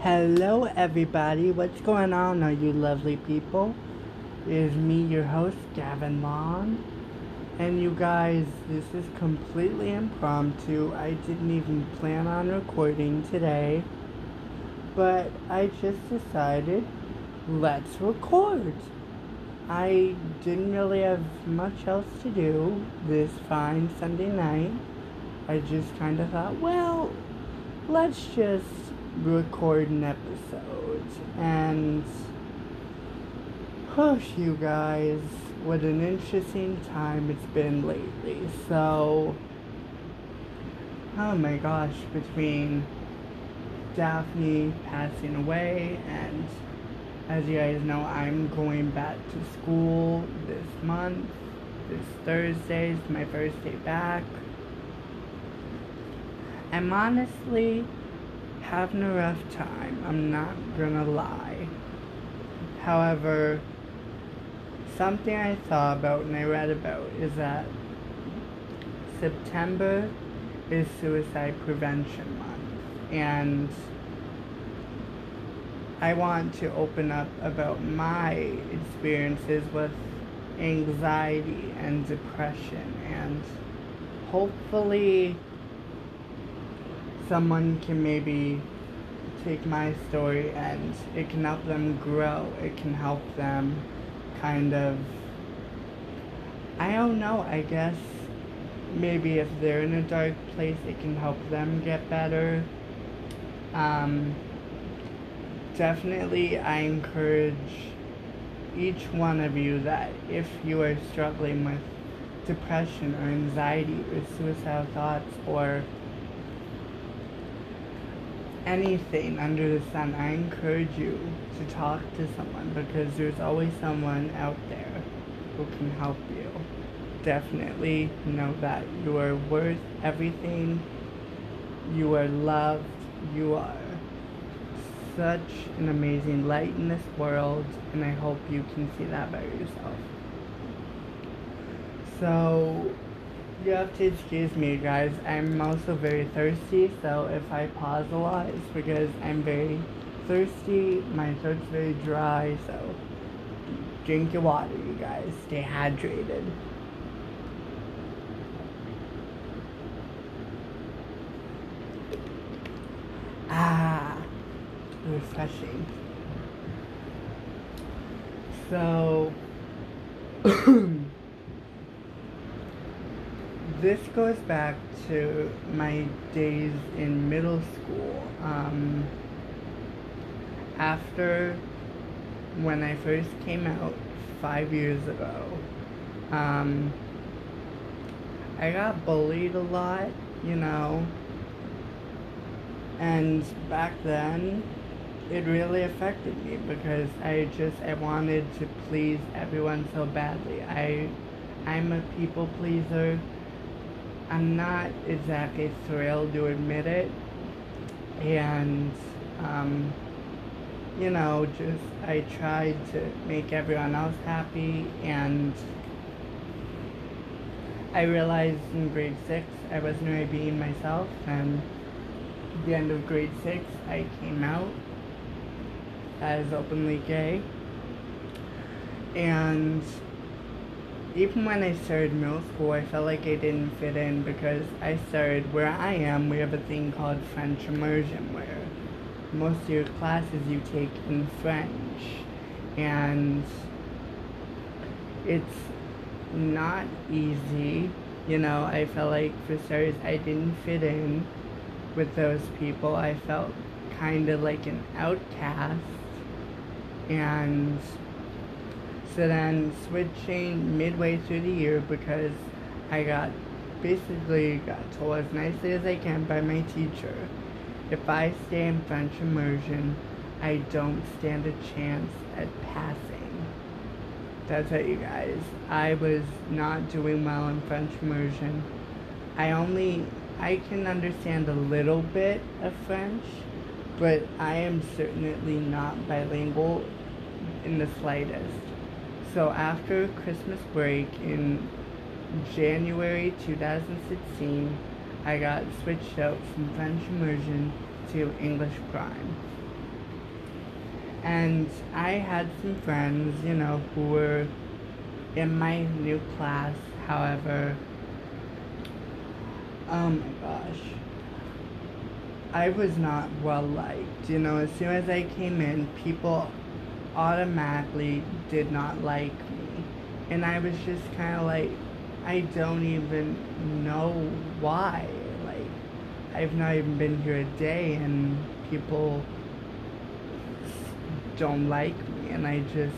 Hello, everybody. What's going on, all you lovely people? Is me, your host, Gavin Long. And you guys, this is completely impromptu. I didn't even plan on recording today. But I just decided, let's record. I didn't really have much else to do this fine Sunday night. I just kind of thought, well, let's just record an episode. And, oh, you guys, what an interesting time it's been lately. So, oh my gosh, between Daphne passing away and as you guys know, I'm going back to school this month. This Thursday is my first day back. I'm honestly having a rough time. I'm not gonna lie. However, something I thought about and I read about is that September is Suicide Prevention Month. And I want to open up about my experiences with anxiety and depression and hopefully someone can maybe take my story and it can help them grow. It can help them kind of, I don't know, I guess maybe if they're in a dark place, it can help them get better. Um, definitely, I encourage each one of you that if you are struggling with depression or anxiety or suicidal thoughts or anything under the sun, I encourage you to talk to someone because there's always someone out there who can help you. Definitely know that you are worth everything. You are loved. You are such an amazing light in this world, and I hope you can see that by yourself. So, you have to excuse me, guys. I'm also very thirsty, so if I pause a lot, it's because I'm very thirsty. My throat's very dry, so drink your water, you guys. Stay hydrated. Ah, refreshing. So, this goes back to my days in middle school. Um, after when I first came out five years ago, um, I got bullied a lot, you know. And back then, it really affected me because I just I wanted to please everyone so badly. I I'm a people pleaser. I'm not exactly thrilled to admit it. And, um, you know, just I tried to make everyone else happy. And I realized in grade six I wasn't really being myself. And the end of grade six, I came out as openly gay. And even when I started middle school, I felt like I didn't fit in because I started where I am. We have a thing called French immersion where most of your classes you take in French, and it's not easy. You know, I felt like for starters, I didn't fit in with those people. I felt kind of like an outcast, and so then switching midway through the year because I got basically got told as nicely as I can by my teacher if I stay in French immersion, I don't stand a chance at passing. that's it, you guys. I was not doing well in French immersion. I only, I can understand a little bit of French, but I am certainly not bilingual in the slightest. So after Christmas break in January 2016, I got switched out from French immersion to English prime. And I had some friends, you know, who were in my new class. However, oh my gosh, I was not well liked. You know, as soon as I came in, people automatically did not like me. And I was just kind of like, I don't even know why. Like, I've not even been here a day and people don't like me. And I just,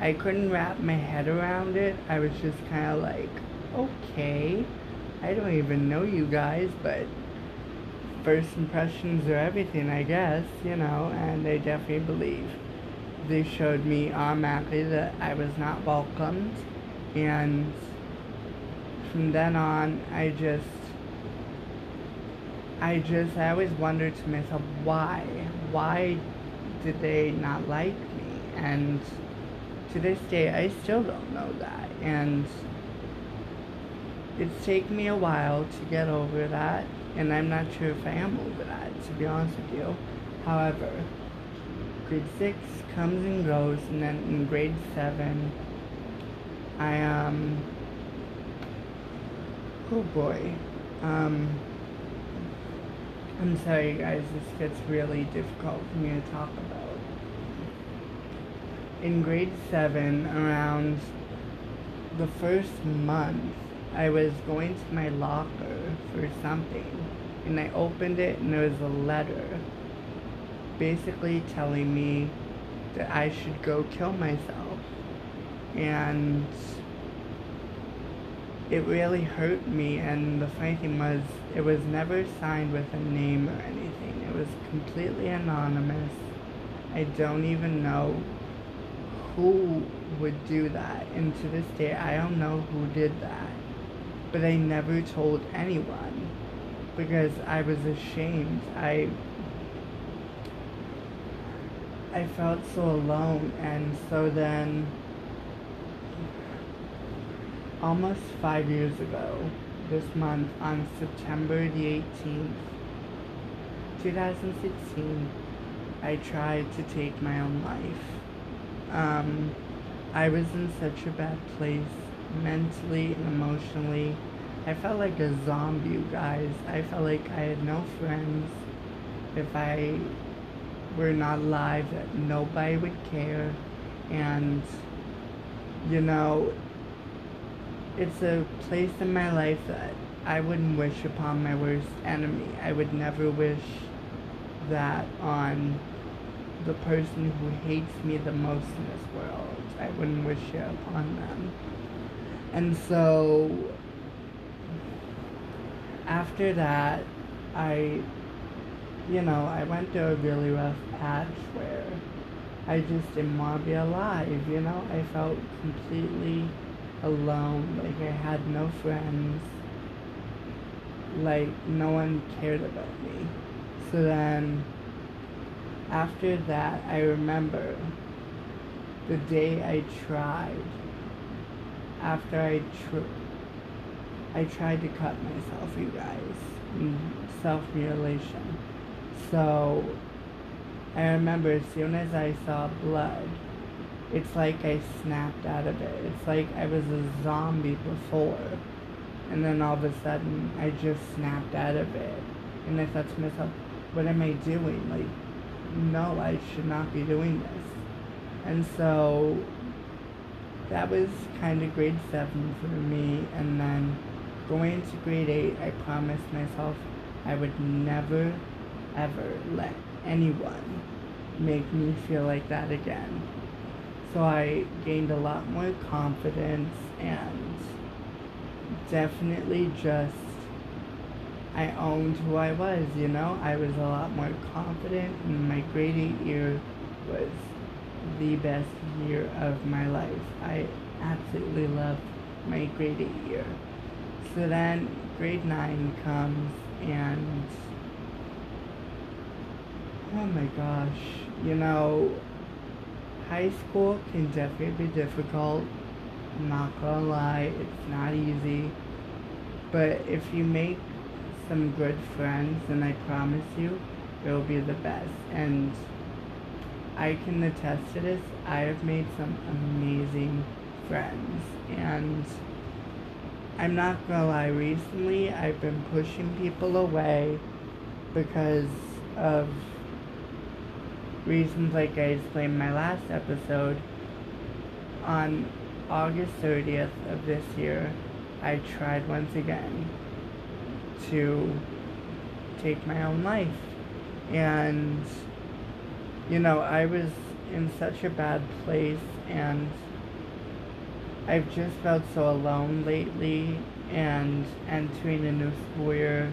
I couldn't wrap my head around it. I was just kind of like, okay, I don't even know you guys, but first impressions are everything, I guess, you know, and I definitely believe they showed me automatically that I was not welcomed, and from then on, I just, I just, I always wondered to myself, why? Why did they not like me? And to this day, I still don't know that, and it's taken me a while to get over that, and I'm not sure if I am over that, to be honest with you. However, grade 6 comes and goes, and then in grade 7, I, um, oh boy, um, I'm sorry guys, this gets really difficult for me to talk about. In grade 7, around the first month, I was going to my locker for something, and I opened it, and there was a letter basically telling me that I should go kill myself. And it really hurt me, and the funny thing was, it was never signed with a name or anything. It was completely anonymous. I don't even know who would do that, and to this day, I don't know who did that. But I never told anyone because I was ashamed. I I felt so alone, and so then, almost five years ago, this month, on September the 18th, 2016, I tried to take my own life. Um, I was in such a bad place, mentally and emotionally. I felt like a zombie, you guys. I felt like I had no friends. If I were not alive, that nobody would care. And, you know, it's a place in my life that I wouldn't wish upon my worst enemy. I would never wish that on the person who hates me the most in this world. I wouldn't wish it upon them. And so, after that, I you know, I went through a really rough patch where I just didn't want to be alive, you know? I felt completely alone, like I had no friends, like no one cared about me. So then, after that, I remember the day I tried, after I tr- I tried to cut myself, you guys, self-mutilation. So I remember as soon as I saw blood, it's like I snapped out of it. It's like I was a zombie before. And then all of a sudden, I just snapped out of it. And I thought to myself, what am I doing? Like, no, I should not be doing this. And so that was kind of grade 7 for me. And then going into grade 8, I promised myself I would never ever let anyone make me feel like that again. So I gained a lot more confidence and definitely just I owned who I was, you know? I was a lot more confident and my grade 8 year was the best year of my life. I absolutely loved my grade 8 year. So then grade 9 comes and oh my gosh, you know, high school can definitely be difficult. I'm not gonna lie, it's not easy. But if you make some good friends, then I promise you, it will be the best. And I can attest to this. I have made some amazing friends. And I'm not gonna lie, recently I've been pushing people away because of reasons like I explained in my last episode. On August 30th of this year, I tried once again to take my own life. And, you know, I was in such a bad place and I've just felt so alone lately and entering a new school year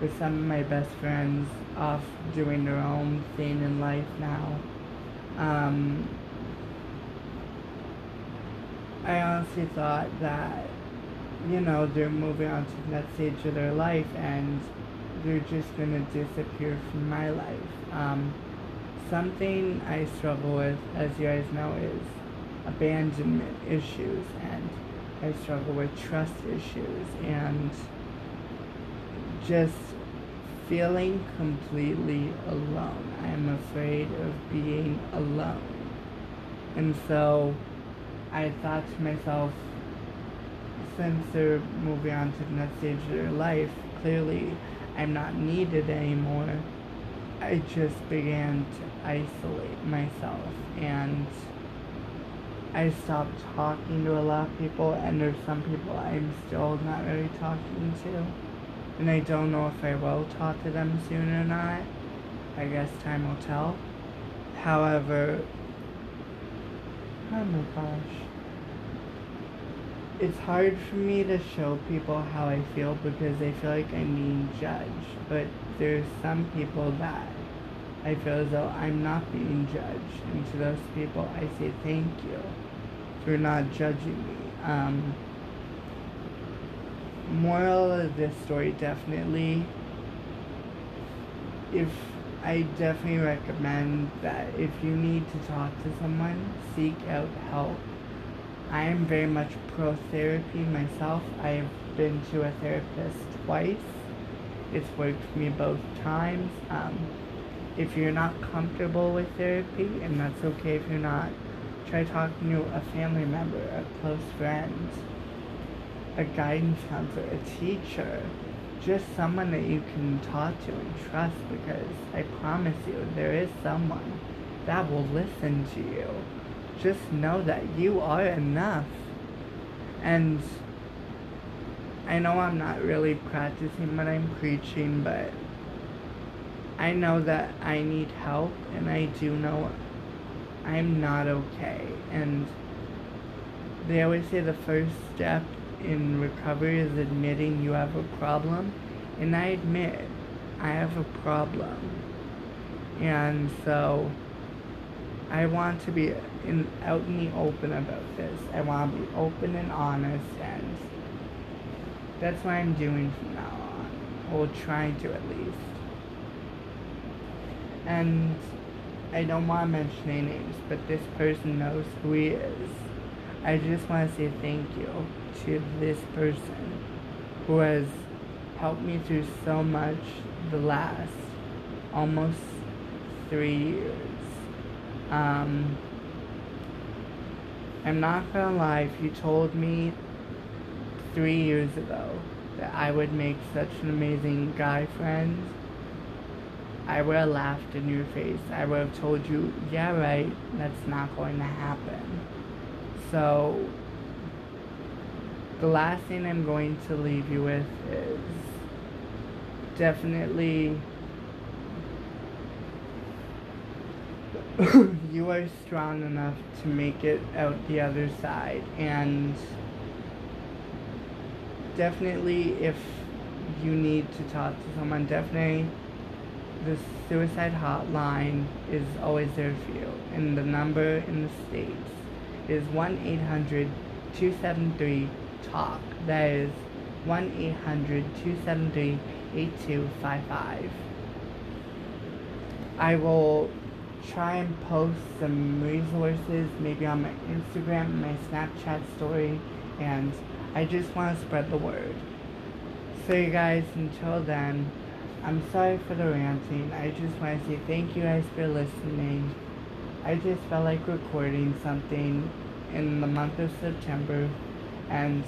with some of my best friends off doing their own thing in life now. Um, I honestly thought that, you know, they're moving on to the next stage of their life and they're just gonna disappear from my life. Um, something I struggle with, as you guys know, is abandonment issues and I struggle with trust issues and just feeling completely alone. I'm afraid of being alone. And so I thought to myself, since they're moving on to the next stage of their life, clearly I'm not needed anymore. I just began to isolate myself and I stopped talking to a lot of people and there's some people I'm still not really talking to. And I don't know if I will talk to them soon or not. I guess time will tell. However, oh my gosh. It's hard for me to show people how I feel because I feel like I'm being judged. But there's some people that I feel as though I'm not being judged. And to those people, I say thank you for not judging me. Um, moral of this story definitely, if I definitely recommend that if you need to talk to someone, seek out help. I am very much pro therapy myself. I've been to a therapist twice. It's worked for me both times. Um, if you're not comfortable with therapy, and that's okay if you're not, try talking to a family member, a close friend, a guidance counselor, a teacher, just someone that you can talk to and trust because I promise you there is someone that will listen to you. Just know that you are enough. And I know I'm not really practicing what I'm preaching, but I know that I need help, and I do know I'm not okay. And they always say the first step in recovery is admitting you have a problem. And I admit I have a problem. And so I want to be in, out in the open about this. I want to be open and honest and that's what I'm doing from now on. Or trying to at least. And I don't want to mention names, but this person knows who he is. I just want to say thank you to this person who has helped me through so much the last almost three years. Um, I'm not gonna lie, if you told me three years ago that I would make such an amazing guy friend, I would have laughed in your face. I would have told you, yeah, right, that's not going to happen. So, the last thing I'm going to leave you with is definitely you are strong enough to make it out the other side and definitely if you need to talk to someone definitely the suicide hotline is always there for you. And the number in the States is 1 800 273 TALK. That is 1 800 273 8255. I will try and post some resources maybe on my Instagram, my Snapchat story, and I just want to spread the word. So, you guys, until then, I'm sorry for the ranting. I just want to say thank you guys for listening. I just felt like recording something in the month of September, and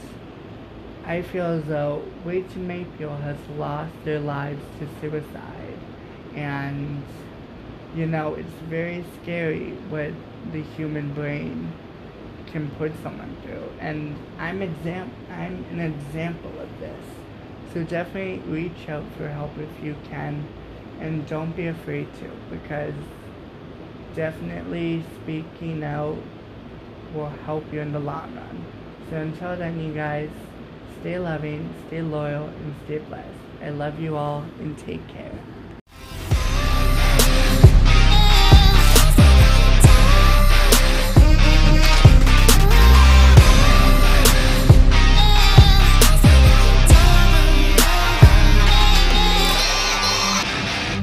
I feel as though way too many people has lost their lives to suicide, and you know it's very scary what the human brain can put someone through, and I'm exam I'm an example of this. So definitely reach out for help if you can, and don't be afraid to because definitely speaking out will help you in the long run. So until then, you guys, stay loving, stay loyal, and stay blessed. I love you all, and take care.